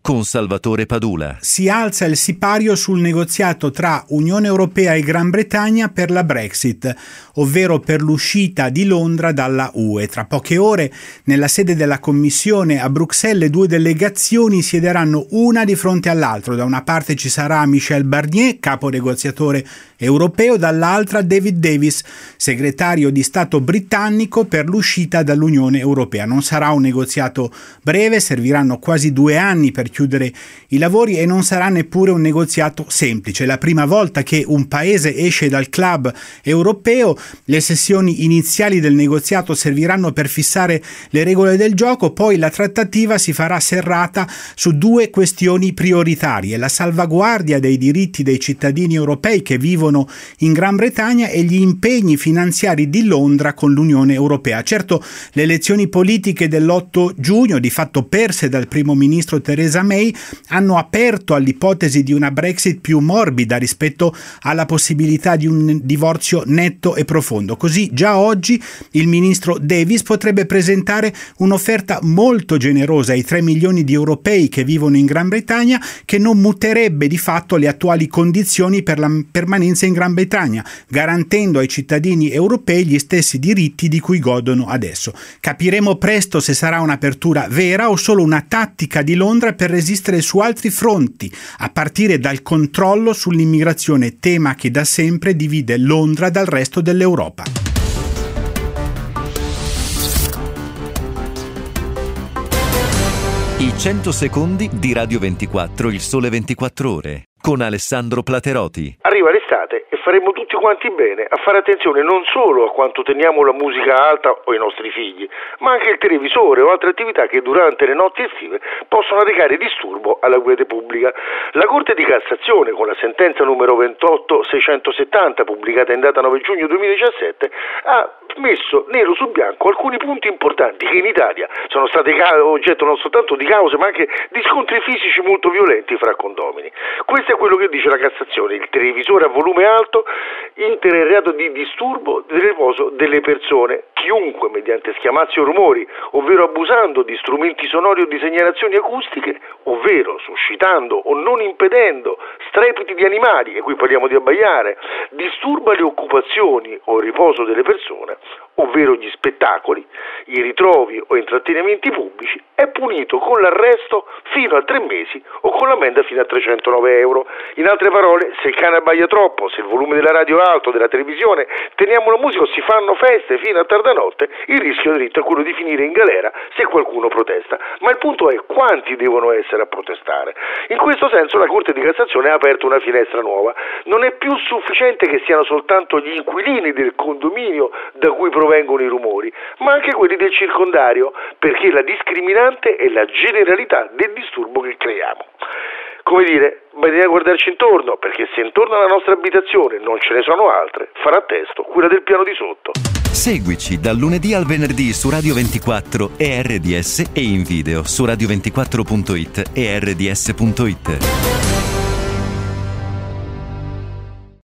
con Salvatore Padula. Si alza il sipario sul negoziato tra Unione Europea e Gran Bretagna per la Brexit, ovvero per l'uscita di Londra dalla UE. Tra poche ore, nella sede della Commissione a Bruxelles, due delegazioni siederanno una di fronte all'altro. Da una parte ci sarà Michel Barnier, capo negoziatore europeo, dall'altra David Davis, segretario di Stato britannico per l'uscita dall'Unione Europea. Non sarà un negoziato breve, serviranno quasi due anni per chiudere i lavori e non sarà neppure un negoziato semplice. La prima volta che un paese esce dal club europeo, le sessioni iniziali del negoziato serviranno per fissare le regole del gioco, poi la trattativa si farà serrata su due questioni prioritarie, la salvaguardia dei diritti dei cittadini europei che vivono in Gran Bretagna e gli impegni finanziari di Londra con l'Unione Europea. Certo, le elezioni politiche dell'8 giugno, di fatto perse dal primo ministro Theresa May hanno aperto all'ipotesi di una Brexit più morbida rispetto alla possibilità di un divorzio netto e profondo. Così già oggi il ministro Davis potrebbe presentare un'offerta molto generosa ai 3 milioni di europei che vivono in Gran Bretagna che non muterebbe di fatto le attuali condizioni per la permanenza in Gran Bretagna, garantendo ai cittadini europei gli stessi diritti di cui godono adesso. Capiremo presto se sarà un'apertura vera o solo una tattica di Londra per resistere su altri fronti, a partire dal controllo sull'immigrazione, tema che da sempre divide Londra dal resto dell'Europa. I 100 secondi di Radio 24, il sole 24 ore con Alessandro Platerotti. Arriva l'estate e faremo tutti quanti bene a fare attenzione non solo a quanto teniamo la musica alta o i nostri figli, ma anche il televisore o altre attività che durante le notti estive possono arrecare disturbo alla quiete pubblica. La Corte di Cassazione, con la sentenza numero 28670 pubblicata in data 9 giugno 2017, ha messo nero su bianco alcuni punti importanti che in Italia sono stati oggetto non soltanto di cause ma anche di scontri fisici molto violenti fra condomini. Questo è quello che dice la Cassazione, il televisore a volume alto intera il reato di disturbo del riposo delle persone. Chiunque mediante schiamazzi o rumori, ovvero abusando di strumenti sonori o di segnalazioni acustiche, ovvero suscitando o non impedendo strepiti di animali, e qui parliamo di abbaiare, disturba le occupazioni o il riposo delle persone, ovvero gli spettacoli, i ritrovi o intrattenimenti pubblici, è punito con l'arresto fino a tre mesi o con l'ammenda fino a 309 euro. In altre parole, se il cane abbaia troppo, se il volume della radio è alto, della televisione, teniamo la musica o si fanno feste fino a tarda notte, il rischio diritto è quello di finire in galera se qualcuno protesta. Ma il punto è quanti devono essere a protestare. In questo senso la Corte di Cassazione ha aperto una finestra nuova. Non è più sufficiente che siano soltanto gli inquilini del condominio da cui provengono i rumori, ma anche quelli del circondario, perché la discriminante è la generalità del disturbo che creiamo come dire, bisogna guardarci intorno, perché se intorno alla nostra abitazione non ce ne sono altre, farà testo quella del piano di sotto. Seguici dal lunedì al venerdì su Radio 24 e RDS e in video su radio24.it e rds.it.